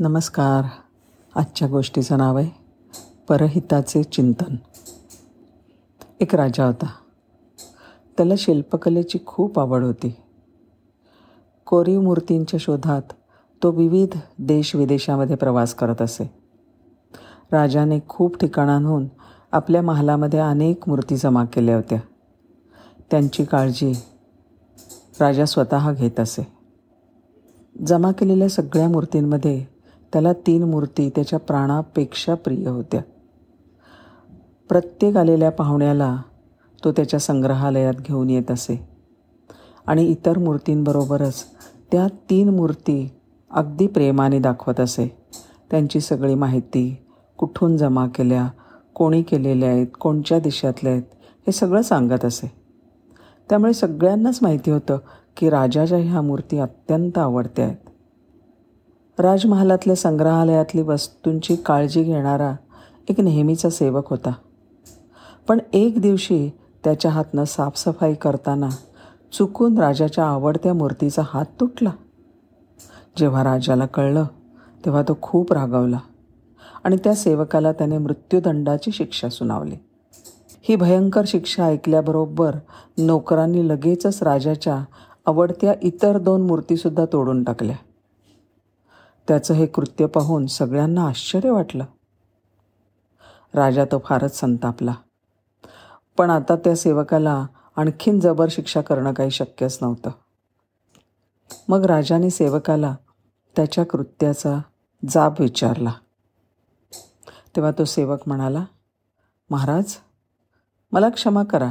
नमस्कार. आजच्या गोष्टीचं नाव आहे परहिताचे चिंतन. एक राजा होता. त्याला शिल्पकलेची खूप आवड होती. कोरीव मूर्तींच्या शोधात तो विविध देश विदेशामध्ये प्रवास करत असे. राजाने खूप ठिकाणांहून आपल्या महालामध्ये अनेक मूर्ती जमा केल्या होत्या. त्यांची काळजी राजा स्वतः घेत असे. जमा केलेल्या सगळ्या मूर्तींमध्ये त्याला तीन मूर्ती त्याच्या प्राणापेक्षा प्रिय होत्या. प्रत्येक आलेल्या पाहुण्याला तो त्याच्या संग्रहालयात घेऊन येत असे. आणि इतर मूर्तींबरोबरच त्या तीन मूर्ती अगदी प्रेमाने दाखवत असे. त्यांची सगळी माहिती कुठून जमा केल्या कोणी केलेल्या आहेत कोणत्या देशातल्या आहेत हे सगळं सांगत असे. त्यामुळे सगळ्यांनाच माहिती होतं की राजाच्या ह्या मूर्ती अत्यंत आवडत्या आहेत. राजमहालातल्या संग्रहालयातली वस्तूंची काळजी घेणारा एक नेहमीचा सेवक होता. पण एक दिवशी त्याच्या हातनं साफसफाई करताना चुकून राजाच्या आवडत्या मूर्तीचा हात तुटला. जेव्हा राजाला कळलं तेव्हा तो खूप रागावला आणि त्या सेवकाला त्याने मृत्यूदंडाची शिक्षा सुनावली. ही भयंकर शिक्षा ऐकल्याबरोबर नोकरांनी लगेचच राजाच्या आवडत्या इतर दोन मूर्तीसुद्धा तोडून टाकल्या. त्याचं हे कृत्य पाहून सगळ्यांना आश्चर्य वाटलं. राजा तो फारच संतापला. पण आता त्या सेवकाला आणखीन जबर शिक्षा करणं काही शक्यच नव्हतं. मग राजाने सेवकाला त्याच्या कृत्याचा जाब विचारला. तेव्हा तो सेवक म्हणाला महाराज मला क्षमा करा.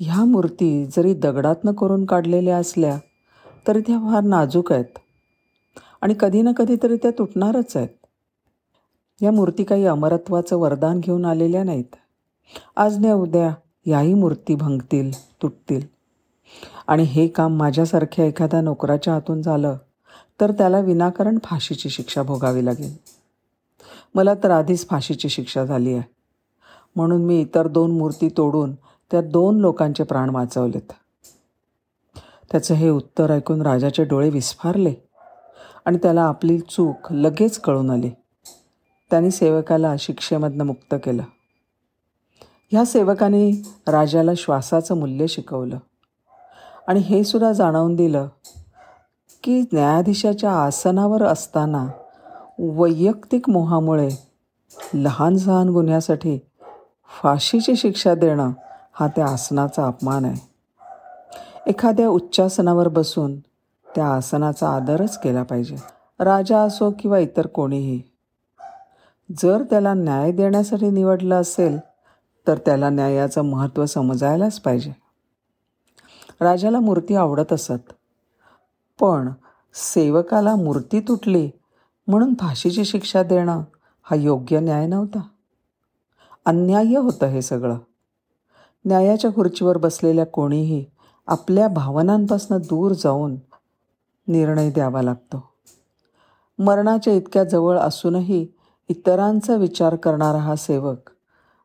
ह्या मूर्ती जरी दगडातनं करून काढलेल्या असल्या तरी त्या फार नाजूक आहेत. आणि कधी ना कधीतरी त्या तुटणारच आहेत. या मूर्ती काही अमरत्वाचं वरदान घेऊन आलेल्या नाहीत. आज न उद्या याही मूर्ती भंगतील तुटतील. आणि हे काम माझ्यासारख्या एखाद्या नोकराच्या हातून झालं तर त्याला विनाकारण फाशीची शिक्षा भोगावी लागेल. मला तर आधीच फाशीची शिक्षा झाली आहे. म्हणून मी इतर दोन मूर्ती तोडून त्या दोन लोकांचे प्राण वाचवलेत. त्याचं हे उत्तर ऐकून राजाचे डोळे विस्फारले. आणि त्याला आपली चूक लगेच कळून आली. त्याने सेवकाला शिक्षेमधनं मुक्त केलं. ह्या सेवकाने राजाला श्वासाचं मूल्य शिकवलं. आणि हे सुद्धा जाणवून दिलं की न्यायाधीशाच्या आसनावर असताना वैयक्तिक मोहामुळे लहान सहान गुन्ह्यासाठी फाशीची शिक्षा देणं हा त्या आसनाचा अपमान आहे. एखाद्या उच्चासनावर बसून त्या आसनाचा आदरच केला पाहिजे. राजा असो किंवा इतर कोणीही जर त्याला न्याय देण्यासाठी निवडलं असेल तर त्याला न्यायाचं महत्त्व समजायलाच पाहिजे. राजाला मूर्ती आवडत असत पण सेवकाला मूर्ती तुटली म्हणून फाशीची शिक्षा देणं हा योग्य न्याय नव्हता. अन्याय्य होतं हे सगळं. न्यायाच्या खुर्चीवर बसलेल्या कोणीही आपल्या भावनांपासून दूर जाऊन निर्णय द्यावा लागतो. मरणाच्या इतक्या जवळ असूनही इतरांचा विचार करणारा हा सेवक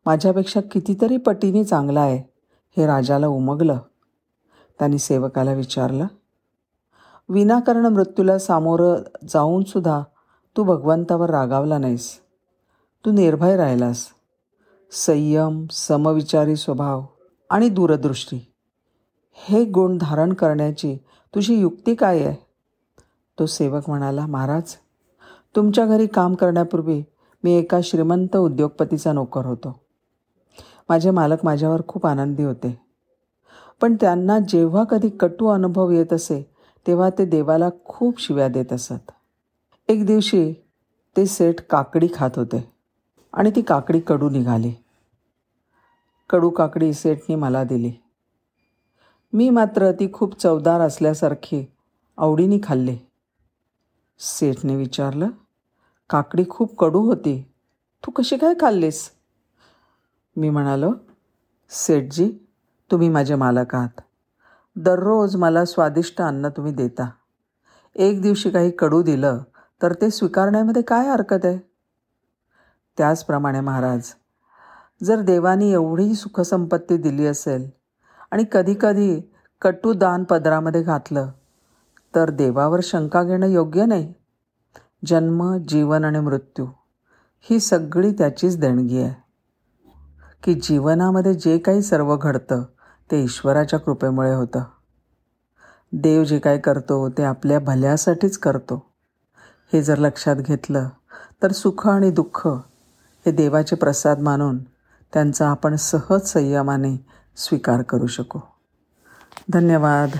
माझ्यापेक्षा कितीतरी पटीने चांगला आहे हे राजाला उमगलं. त्यांनी सेवकाला विचारलं विनाकारण मृत्यूला सामोरं जाऊनसुद्धा तू भगवंतावर रागावला नाहीस. तू निर्भय राहिलास. संयम समविचारी स्वभाव आणि दूरदृष्टी. हे गुण धारण करण्याची तुझी युक्ती काय आहे? तो सेवक म्हणाला महाराज तुमच्या घरी काम करण्यापूर्वी मी एका श्रीमंत उद्योगपतीचा नोकर होतो. माझे मालक माझ्यावर खूप आनंदी होते. पण त्यांना जेव्हा कधी कटू अनुभव येत असे तेव्हा ते देवाला खूप शिव्या देत असत. एक दिवशी ते सेठ काकडी खात होते आणि ती काकडी कडू निघाली. कडू काकडी सेठनी मला दिली. मी मात्र ती खूप चवदार असल्यासारखी आवडीने खाल्ली. सेठने विचारलं काकडी खूप कडू होती. तू कशी काय खाल्लीस? मी म्हणालो सेठजी तुम्ही माझे मालक आहात. दररोज मला स्वादिष्ट अन्न तुम्ही देता. एक दिवशी काही कडू दिलं तर ते स्वीकारण्यामध्ये काय हरकत आहे? त्याचप्रमाणे महाराज जर देवानी एवढी सुखसंपत्ती दिली असेल आणि कधीकधी कटू दान पदरामध्ये घातलं तर देवावर शंका घेणं योग्य नाही. जन्म जीवन आणि मृत्यू ही सगळी त्याचीच देणगी आहे. की जीवनामध्ये जे काही सर्व घडतं ते ईश्वराच्या कृपेमुळे होतं. देव जे काय करतो ते आपल्या भल्यासाठीच करतो. हे जर लक्षात घेतलं तर सुख आणि दुःख हे देवाचे प्रसाद मानून त्यांचा आपण सहज संयमाने स्वीकार करू शकू. धन्यवाद.